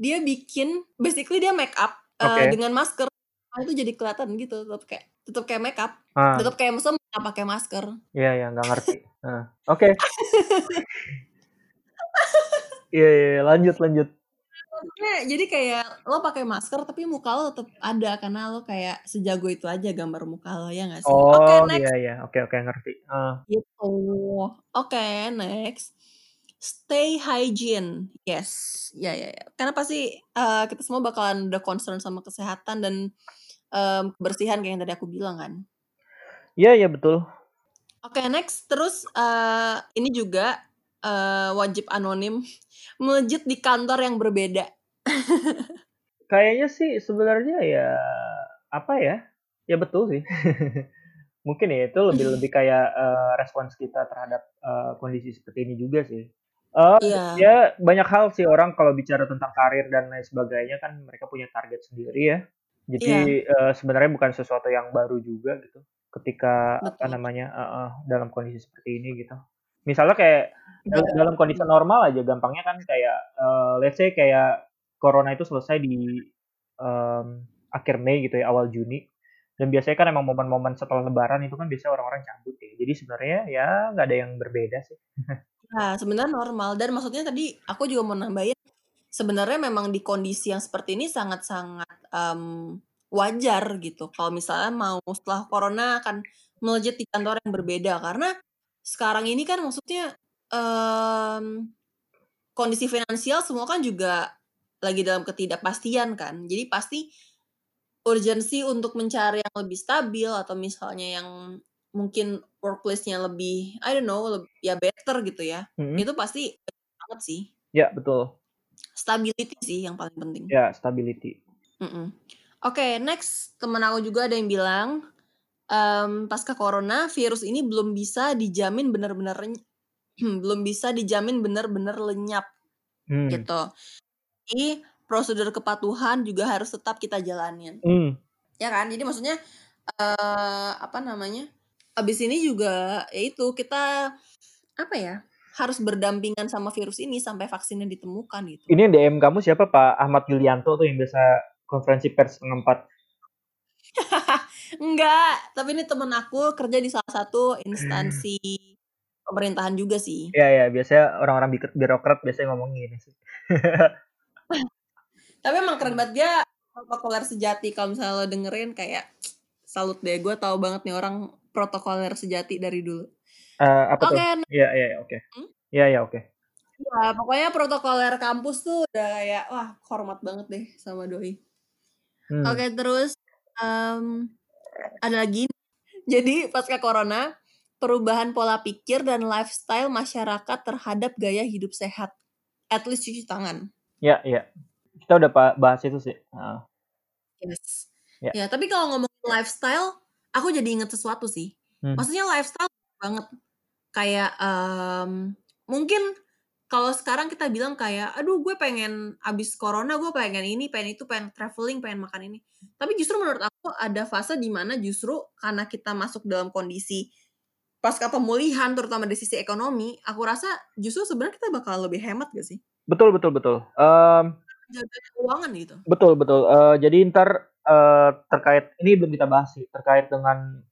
dia bikin basically dia make up, eee, Oke. dengan masker. Nah itu jadi kelihatan gitu, tetep kayak tetep kayak make up, Ah. tetep kayak mesem nggak pakai masker. Iya iya, nggak ngerti. Heeh. Oke. Iya iya, iya, lanjut lanjut. Maksudnya jadi kayak lo pakai masker tapi muka lo tetep ada karena lo kayak sejago itu aja gambar muka lo, ya nggak sih? Oh, next. iya iya. Oke oke, ngerti. Heeh. Gitu. Oke, next. Stay hygiene. Yes. Ya ya ya. Karena pasti, eee, kita semua bakalan ada concern sama kesehatan dan, mmm, kebersihan kayak yang tadi aku bilang kan. Iya iya, betul. Oke, next. Terus, eee, ini juga, eee, wajib anonim, melejit di kantor yang berbeda. Kayaknya sih sebenarnya ya, apa ya, ya betul sih. Mungkin ya itu lebih lebih kayak, eee, respons kita terhadap, eee, kondisi seperti ini juga sih. Eee, Iya. ya banyak hal sih orang kalau bicara tentang karir dan lain sebagainya kan mereka punya target sendiri ya. Jadi, Iya. eee, sebenarnya bukan sesuatu yang baru juga gitu, ketika apa Betul. namanya heeh, dalam kondisi seperti ini gitu. Misalnya kayak da Dan dalam kondisi mhm. normal aja gampangnya kan kayak, eee, let's say kayak corona itu selesai di, mmm, akhir Mei gitu ya, awal Juni. Dan biasanya kan emang momen-momen setelah lebaran itu kan biasanya orang-orang cabut ya. Jadi sebenarnya ya nggak ada yang berbeda sih. Nah, sebenarnya normal dan maksudnya tadi aku juga mau nambahin, sebenarnya memang di kondisi yang seperti ini sangat-sangat, mmm, wajar gitu kalau misalnya mau setelah corona akan melejit di kantor yang berbeda. Karena sekarang ini kan maksudnya, mmm, kondisi finansial semua kan juga lagi dalam ketidakpastian kan. Jadi pasti urgensi untuk mencari yang lebih stabil atau misalnya yang mungkin workplace-nya lebih, I don't know, leb ya better gitu ya, Mhm. itu pasti banget sih. Ya, betul. Stability sih yang paling penting. Ya, stability. Mhm. Oke, next temen aku juga ada yang bilang, mmm, pasca corona virus ini belum bisa dijamin bener-bener reny belum bisa dijamin bener-bener lenyap, Hmm. gitu. Jadi prosedur kepatuhan juga harus tetap kita jalanin. Mmm. Ya kan? Jadi maksudnya, eee, apa namanya, habis ini juga ya itu kita, apa ya, harus berdampingan sama virus ini sampai vaksinnya ditemukan gitu. Ini yang DM kamu siapa? Pak Ahmad Yulianto tuh yang biasa konferensi pers 4. Enggak, tapi ini temen aku kerja di salah satu instansi pemerintahan juga sih. Iya iya, biasanya orang-orang birokrat biasanya ngomong gini sih. Tapi emang keren banget dia protokoler sejati kalau misalnya lo dengerin kayak salut deh, gue tahu banget nih orang protokoler sejati dari dulu. Eee, apa tuh? Oke, ne Iya iya, oke. hmm? Iya iya, oke. Iya, pokoknya protokoler kampus tuh udah kayak, wah hormat banget deh sama doi. Hmm. Oke, terus, mmm, ada lagi, jadi pasca corona, perubahan pola pikir dan lifestyle masyarakat terhadap gaya hidup sehat, at least cuci tangan. Iya iya. Kita udah bahas itu sih, heeh. Yes. Ya. Ya, tapi kalau ngomongin lifestyle, aku jadi inget sesuatu sih. Hmm. Maksudnya lifestyle banget. Kayak, mmm, mungkin kalau sekarang kita bilang kayak, "Aduh gue pengen abis corona gue pengen ini, pengen itu, pengen travelling, pengen makan ini." Tapi justru menurut aku ada fase di mana justru karena kita masuk dalam kondisi pasca pemulihan terutama dari sisi ekonomi, aku rasa justru sebenarnya kita bakal lebih hemat gak sih? Betul betul betul, mmm Jaga keuangan gitu. Betul betul, eee, jadi entar, eee, terkait ini belum kita bahas sih, terkait dengan,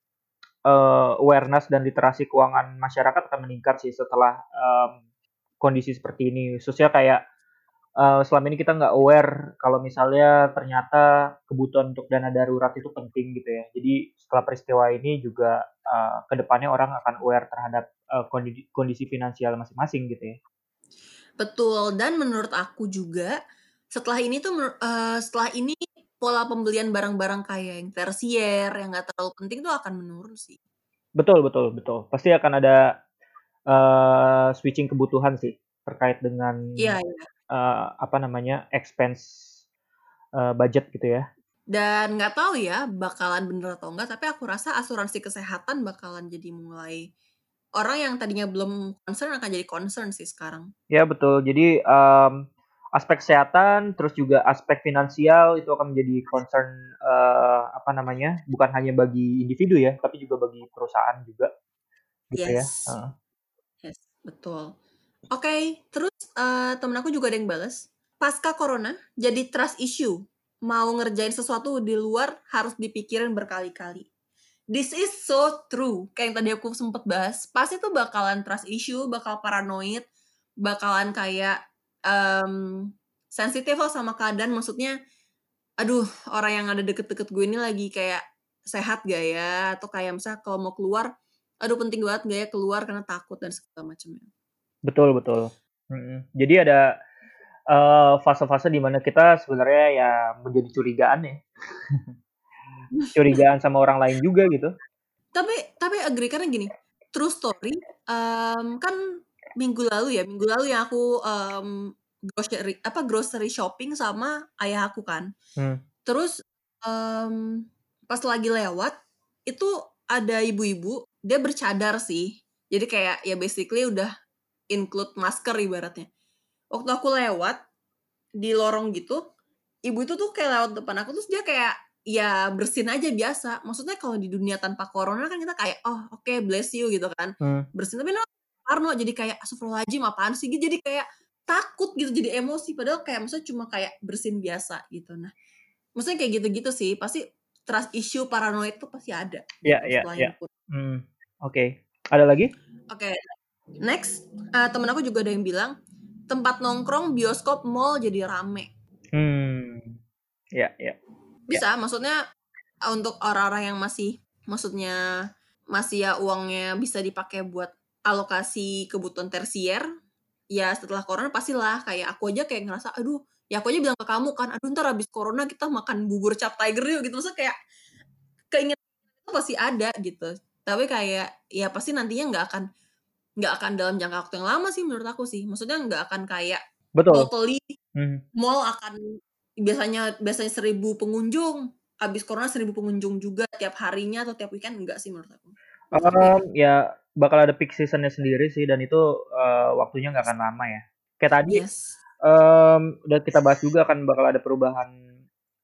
eee, awareness dan literasi keuangan masyarakat akan meningkat sih setelah, mmm, kondisi seperti ini. Khususnya kayak, eee, selama ini kita nggak aware kalau misalnya ternyata kebutuhan untuk dana darurat itu penting gitu ya. Jadi setelah peristiwa ini juga, eee, ke depannya orang akan aware terhadap, eee, kondisi kondisi finansial masing-masing gitu ya. Betul, dan menurut aku juga setelah ini tuh eee, setelah ini pola pembelian barang-barang kayak yang tersier, yang nggak terlalu penting tuh akan menurun sih. Betul betul betul. Pasti akan ada, eee, switching kebutuhan sih terkait dengan, Iya iya. eee, apa namanya, expense, eee, budget gitu ya. Dan nggak tahu ya bakalan bener atau enggak, tapi aku rasa asuransi kesehatan bakalan jadi mulai orang yang tadinya belum concern akan jadi concern sih sekarang. Ya betul. Jadi, mmm, aspek kesehatan, terus juga aspek finansial itu akan menjadi concern, eee, apa namanya, bukan hanya bagi individu ya, tapi juga bagi perusahaan juga, gitu ya, Yes. heeh. Yes, betul. Oke, terus, eee, temen aku juga ada yang bales, "Pasca corona jadi trust issue, mau ngerjain sesuatu di luar harus dipikirin berkali-kali." This is so true, kayak yang tadi aku sempet bahas, pasti tuh bakalan trust issue, bakal paranoid, bakalan kayak, mmm, sensitif lah sama keadaan, maksudnya, "Aduh, orang yang ada deket-deket gue ini lagi kayak sehat gak ya?" Atau kayak misalnya kalau mau keluar, "Aduh penting banget gak ya keluar karena takut," dan segala macemnya. Betul betul, mhm. Jadi ada, eee, fase-fase di mana kita sebenarnya ya menjadi curigaan ya. Curigaan sama orang lain juga gitu. Tapi tapi agree, karena gini, true story, mmm, kan minggu lalu ya, minggu lalu yang aku, mmm, grocery apa, grocery shopping sama ayah aku kan. Hmm. Terus, mmm, pas lagi lewat, itu ada ibu-ibu, dia bercadar sih. Jadi kayak ya basically udah include masker ibaratnya. Waktu aku lewat, di lorong gitu, ibu itu tuh kayak lewat depan aku, terus dia kayak ya bersin aja biasa. Maksudnya kalau di dunia tanpa corona kan kita kayak, "Oh oke, bless you," gitu kan, Hmm. bersin. Tapi no, parno, jadi kayak, "Astagfirullahaladzim apaan sih?" Gitu, jadi kayak takut gitu, jadi emosi, padahal kayak maksudnya cuma kayak bersin biasa gitu. Nah, maksudnya kayak gitu-gitu sih, pasti trust issue, paranoid tuh pasti ada Iya gitu iya setelah iya, mmm, oke. Ada lagi? Oke, next, eee, temen aku juga ada yang bilang, tempat nongkrong, bioskop, mall jadi rame. Hmm, iya iya. Ya. Bisa, maksudnya, eee, untuk orang-orang yang masih maksudnya masih ya uangnya bisa dipakai buat alokasi kebutuhan tersier, ya setelah corona pastilah, kayak aku aja kayak ngerasa, aduh ya aku aja bilang ke kamu kan, "Aduh entar habis corona kita makan bubur cap tiger yuk," gitu. Maksudnya kayak keinget itu pasti ada gitu. Tapi kayak ya pasti nantinya nggak akan nggak akan dalam jangka waktu yang lama sih menurut aku sih. Maksudnya nggak akan kayak Betul. totally Mhm. mall akan biasanya biasanya 1.000 pengunjung, habis corona 1.000 pengunjung juga tiap harinya atau tiap weekend, enggak sih menurut aku. Aku ya. Bakal ada peak season-nya sendiri sih dan itu, eee, waktunya nggak akan lama ya. Kayak tadi, Yes. mmm, udah kita bahas juga kan bakal ada perubahan,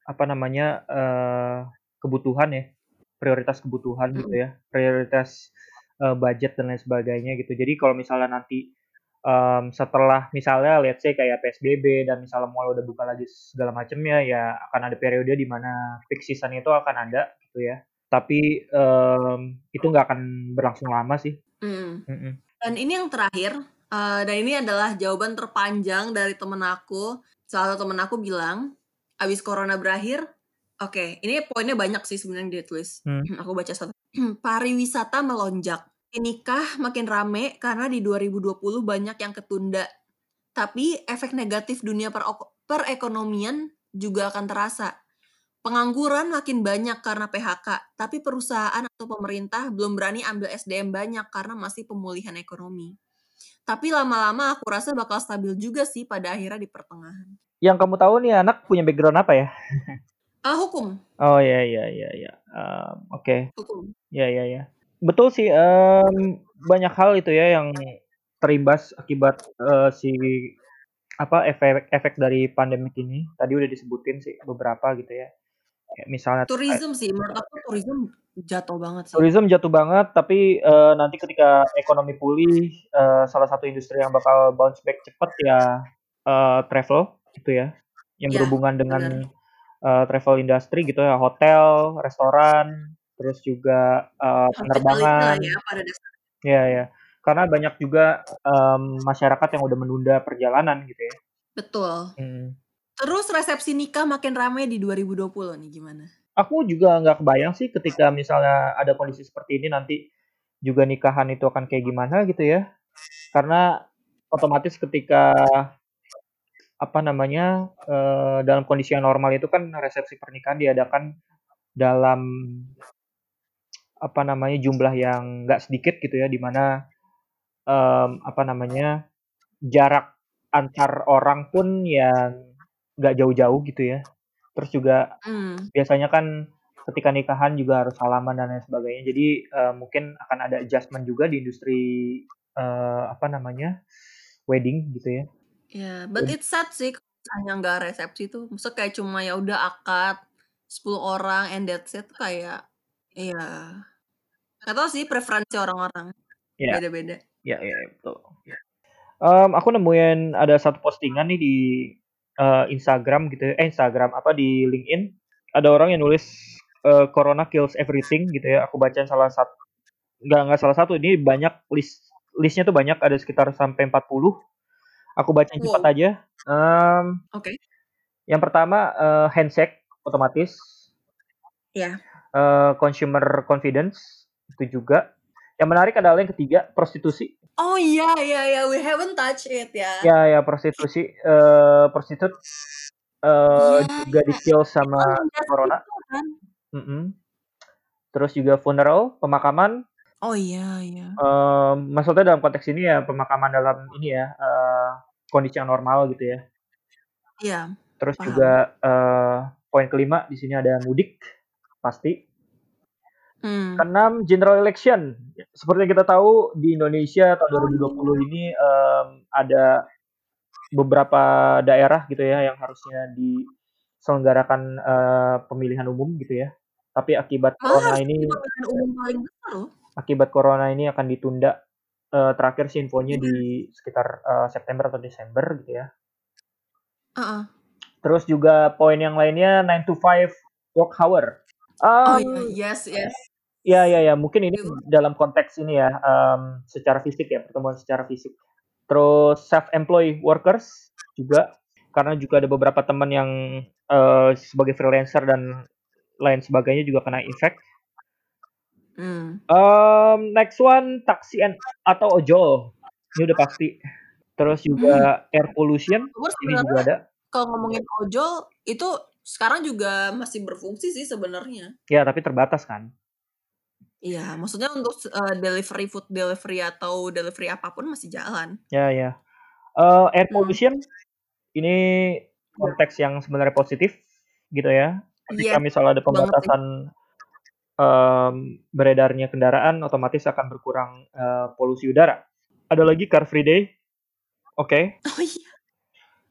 apa namanya, eee, kebutuhan ya, prioritas kebutuhan gitu ya, prioritas, eee, budget dan lain sebagainya gitu. Jadi kalau misalnya nanti, mmm, setelah misalnya let's say kayak PSBB dan misalnya mall udah buka lagi segala macemnya, ya akan ada periode di mana peak season itu akan ada gitu ya. Tapi, mmm, itu nggak akan berlangsung lama sih. Mhm. Dan ini yang terakhir, eee, dan ini adalah jawaban terpanjang dari temen aku. Salah satu temen aku bilang, "Habis corona berakhir" oke, ini poinnya banyak sih sebenarnya dia tulis. Hmm. Aku baca satu. "Pariwisata melonjak. nikah makin rame karena di 2020 banyak yang ketunda. Tapi efek negatif dunia perekonomian juga akan terasa. Pengangguran makin banyak karena PHK, tapi perusahaan atau pemerintah belum berani ambil SDM banyak karena masih pemulihan ekonomi. Tapi lama-lama aku rasa bakal stabil juga sih pada akhirnya di pertengahan. Yang kamu tahu nih anak punya background apa ya? Ah, hukum. Oh ya ya ya ya. Um, Oke. Okay. Hukum. Ya ya ya. Betul sih. Um, banyak hal itu ya yang terimbas akibat uh, si apa efek efek dari pandemik ini. Tadi udah disebutin sih beberapa gitu ya Kayak misalnya tourism sih, menurut aku tourism jatuh banget sih. Tourism jatuh banget, tapi uh, nanti ketika ekonomi pulih, uh, salah satu industri yang bakal bounce back cepet ya uh, travel gitu ya, yang ya, berhubungan dengan uh, travel industry gitu ya, hotel, restoran, terus juga uh, penerbangan. Ya, pada Ya ya, karena banyak juga um, masyarakat yang udah menunda perjalanan gitu ya. Betul. Hmm. Terus resepsi nikah makin ramai di 2020 nih gimana? Aku juga nggak kebayang sih ketika misalnya ada kondisi seperti ini nanti juga nikahan itu akan kayak gimana gitu ya. Karena otomatis ketika apa namanya uh, dalam kondisi yang normal itu kan resepsi pernikahan diadakan dalam apa namanya jumlah yang nggak sedikit gitu ya di mana apa namanya jarak antar orang pun yang nggak jauh-jauh gitu ya. Terus juga mm. biasanya kan ketika nikahan juga harus salaman dan lain sebagainya. Jadi uh, mungkin akan ada adjustment juga di industri uh, apa namanya wedding gitu ya. Ya, yeah, but it's sad sih hanya nggak resepsi tuh. Maksudnya kayak cuma ya udah akad 10 orang and that's it kayak iya. Gak tau sih preferensi orang-orang. Yeah. Beda-beda. Ya, yeah, ya, yeah, betul. Um, aku nemuin ada satu postingan nih di uh, Instagram gitu ya, eh Instagram apa di LinkedIn. Ada orang yang nulis uh, Corona kills everything gitu ya. Aku baca salah satu nggak nggak salah satu. Ini banyak list listnya tuh banyak. Ada sekitar sampai 40 aku baca wow. cepat aja. Um, oke. okay. yang pertama uh, handshake otomatis. Ya. Yeah. uh, consumer confidence itu juga. Yang menarik adalah yang ketiga prostitusi Oh iya iya iya we haven't touch it ya. Ya ya prostitusi uh, prostitut uh, yeah. juga di kill sama oh, corona. Kan? Mm -hmm. Terus juga funeral pemakaman. Oh iya iya. Uh, maksudnya dalam konteks ini ya pemakaman dalam ini ya uh, kondisi yang normal gitu ya. Iya. Terus paham. juga uh, poin kelima di sini ada mudik pasti. Hmm. Keenam general election. Seperti yang kita tahu di Indonesia tahun 2020 ini um, ada beberapa daerah gitu ya yang harusnya diselenggarakan uh, pemilihan umum gitu ya. Tapi akibat ah, corona ini akibat corona ini akan ditunda. Uh, terakhir sih infonya hmm. di sekitar uh, September atau Desember gitu ya. Uh -uh. Terus juga poin yang lainnya 9 to 5 work hour. Um, oh iya, yes, yes. Ya, ya, ya. Mungkin ini dalam konteks ini ya, um, secara fisik ya, pertemuan secara fisik. Terus self-employed workers juga, karena juga ada beberapa teman yang uh, sebagai freelancer dan lain sebagainya juga kena efek. Hmm. Um, next one taksi atau ojol, ini udah pasti. Terus juga hmm. air pollution, Terus ini juga ada. Kalau ngomongin ojol, itu sekarang juga masih berfungsi sih sebenarnya. Ya, tapi terbatas kan. Iya, maksudnya untuk uh, delivery food delivery atau delivery apa pun masih jalan. Ya, ya. Uh, air hmm. pollution hmm. ini konteks yang sebenarnya positif gitu ya. Ketika yeah, misalnya ada pembatasan um, beredarnya kendaraan, otomatis akan berkurang uh, polusi udara. Ada lagi Car Free Day. Oke. Okay. Oh iya.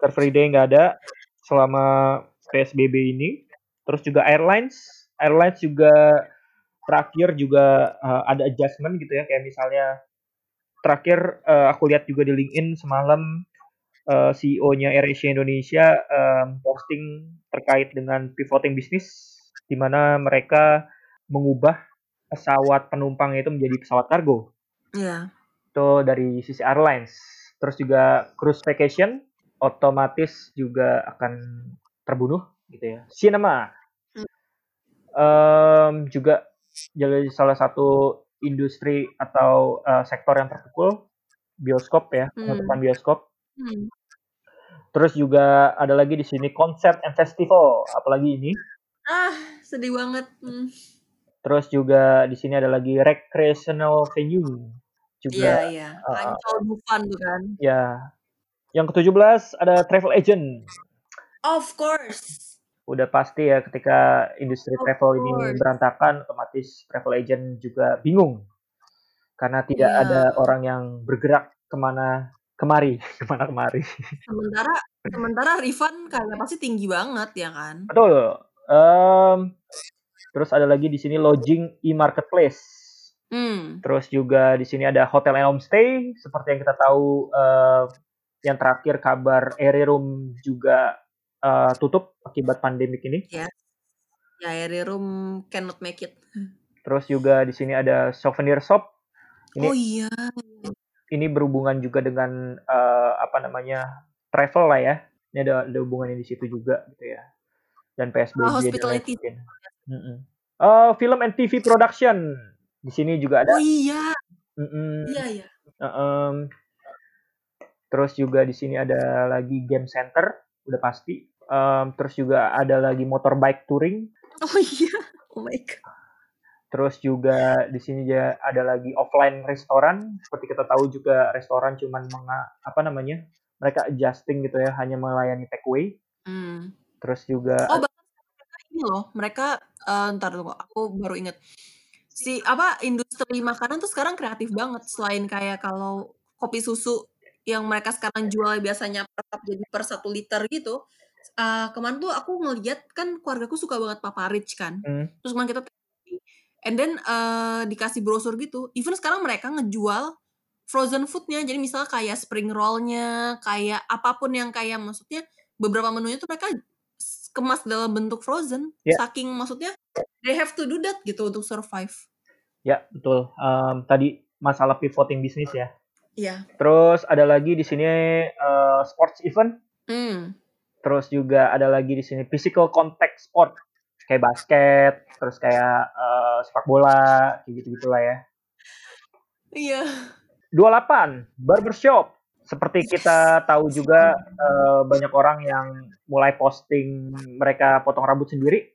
Car Free Day nggak ada selama PSBB ini. Terus juga airlines, airlines juga terakhir juga uh, ada adjustment gitu ya kayak misalnya terakhir uh, aku lihat juga di LinkedIn semalam uh, CEO-nya AirAsia Indonesia um, posting terkait dengan pivoting bisnis di mana mereka mengubah pesawat penumpang itu menjadi pesawat kargo. Iya. Yeah. Itu dari sisi airlines. Terus juga cruise vacation otomatis juga akan terbunuh gitu ya. Cinema um, juga jadi salah satu industri atau uh, sektor yang terpukul bioskop ya, Hmm. penutupan bioskop. Hmm. Terus juga ada lagi di sini concert and festival, apalagi ini. Ah, sedih banget. Hmm. Terus juga di sini ada lagi recreational venue juga. Iya, iya. uh, Ancol Dufan tuh kan. ya. Yang ke-17 ada travel agent. Of course. Udah pasti ya ketika industri Of travel ini course. berantakan, otomatis travel agent juga bingung. Karena tidak Iya. ada orang yang bergerak ke mana kemari, ke mana kemari. Sementara sementara refund kayak pasti tinggi banget ya kan? Betul. Em, terus ada lagi di sini lodging e-marketplace. Hmm. Terus juga di sini ada hotel and homestay seperti yang kita tahu eh, yang terakhir kabar Room juga eh, tutup akibat pandemik ini. Ya. Ya, Airy Room cannot make it. Terus juga di sini ada souvenir shop. Ini Oh iya. ini berhubungan juga dengan eh, apa namanya travel lah ya. Ini ada, ada hubungannya di situ juga gitu ya. Dan PSBB Oh, dan lain hospitality. sebagainya. Eh, film and TV production di sini juga ada. Oh iya. Mm-mm. Iya, iya. Em, terus juga di sini ada lagi game center, udah pasti. Em, terus juga ada lagi motorbike touring. Oh iya. Oh my god. Terus juga di sini ya ada lagi offline restoran. Seperti kita tahu juga restoran cuman menga- apa namanya? Mereka adjusting gitu ya, hanya melayani take away. Hmm. Terus juga Oh, bahkan mereka ini loh, mereka eh, ntar tunggu, aku baru inget. Si apa industri makanan tuh sekarang kreatif banget selain kayak kalau kopi susu yang mereka sekarang jual biasanya per cup jadi per satu liter gitu. Eh, kemarin tuh aku ngeliat kan keluargaku suka banget Papa Rich kan. hmm, Terus kemarin kita and then eh, dikasih brosur gitu. Even sekarang mereka ngejual frozen foodnya. Jadi misalnya kayak spring rollnya, kayak apa pun yang kayak maksudnya beberapa menunya tuh mereka kemas dalam bentuk frozen. Ya. Saking maksudnya they have to do that gitu untuk survive. ya betul. Em, tadi masalah pivoting bisnis ya. Iya. Terus ada lagi di sini eh, sports event. Hmm. Terus juga ada lagi di sini physical contact sport kayak basket, terus kayak eh, sepak bola, kayak gitu gitulah ya. Iya. 28 barbershop. Seperti kita tahu juga eh, banyak orang yang mulai posting mereka potong rambut sendiri.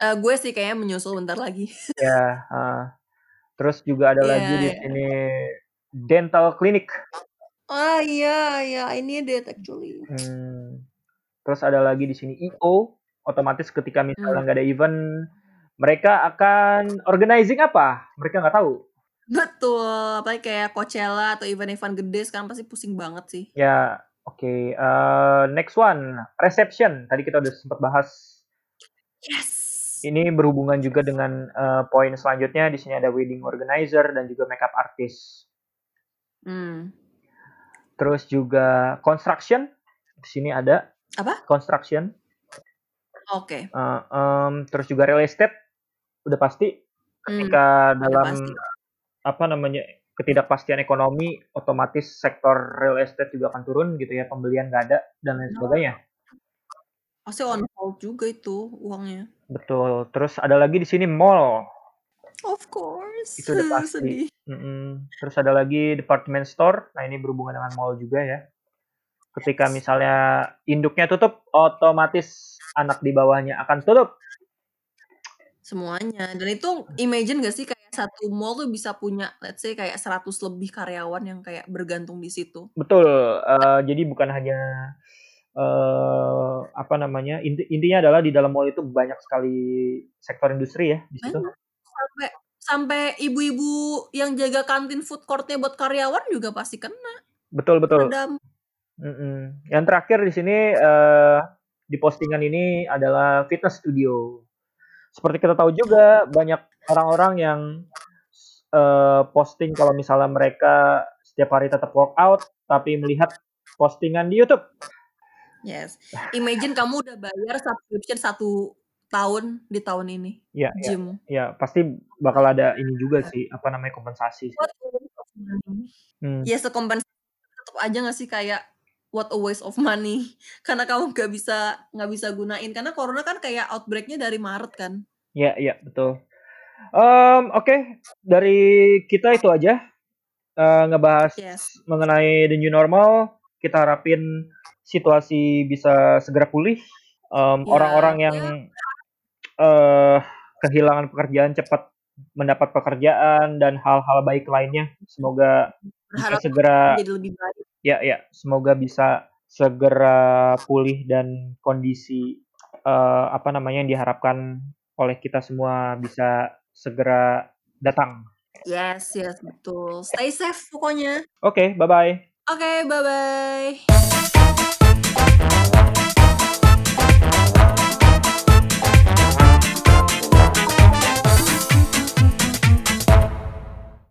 Eh, gue sih kayaknya menyusul bentar lagi. Ya, eh, terus juga ada Iya, lagi di iya. sini dental clinic. Ah iya iya ini deh actually. Hmm, terus ada lagi di sini IO. Otomatis ketika misalnya Hmm. nggak ada event, mereka akan organizing apa? Mereka nggak tahu. Betul, apalagi kayak Coachella atau event-event gede sekarang pasti pusing banget sih. Ya, oke. Eh, next one, reception. Tadi kita udah sempat bahas. Yes. Ini berhubungan juga dengan eh, poin selanjutnya. Di sini ada wedding organizer dan juga makeup artist. Hmm. Terus juga construction. Di sini ada Apa? construction. Oke. Eh, em, terus juga real estate. Udah pasti Hmm. ketika Udah dalam pasti. apa namanya ketidakpastian ekonomi, otomatis sektor real estate juga akan turun gitu ya. Pembelian nggak ada dan lain sebagainya. Pasti on hold juga itu uangnya. Betul. Terus ada lagi di sini mall. Of course. Itu udah pasti. Sedih. Mm-mm. Terus ada lagi department store. Nah ini berhubungan dengan mall juga ya. Ketika misalnya induknya tutup, otomatis anak di bawahnya akan tutup. Semuanya. Dan itu imagine gak sih kayak satu mall tuh bisa punya let's say kayak 100 lebih karyawan yang kayak bergantung di situ. Betul. eh, jadi bukan hanya eh apa namanya inti, intinya adalah di dalam mall itu banyak sekali sektor industri ya di situ. Banyak. Sampai sampai ibu-ibu yang jaga kantin food courtnya buat karyawan juga pasti kena. Betul betul. Redam. Mm-mm. Yang terakhir di sini eh, di postingan ini adalah fitness studio. Seperti kita tahu juga banyak orang-orang yang eh, posting kalau misalnya mereka setiap hari tetap workout tapi melihat postingan di YouTube. Yes. Imagine kamu udah bayar subscription satu tahun di tahun ini. Ya, ya, Gym. ya pasti bakal ada ini juga sih apa namanya kompensasi. sih. Hmm. Ya sekompensasi tetap aja gak sih kayak what a waste of money. Karena kamu gak bisa nggak bisa gunain. Karena corona kan kayak outbreaknya dari Maret kan. Ya, ya betul. Mmm, oke, dari kita itu aja, eee, ngebahas Yes. mengenai the new normal, kita harapin situasi bisa segera pulih, mmm, orang-orang Ya, yang, ya. Eee, kehilangan pekerjaan cepat mendapat pekerjaan dan hal-hal baik lainnya, semoga bisa Berharap segera menjadi lebih baik. ya ya, semoga bisa segera pulih dan kondisi, eee, apa namanya, yang diharapkan oleh kita semua bisa segera datang. Yes yes, betul. Stay safe pokoknya. Oke, bye-bye. Oke, bye-bye.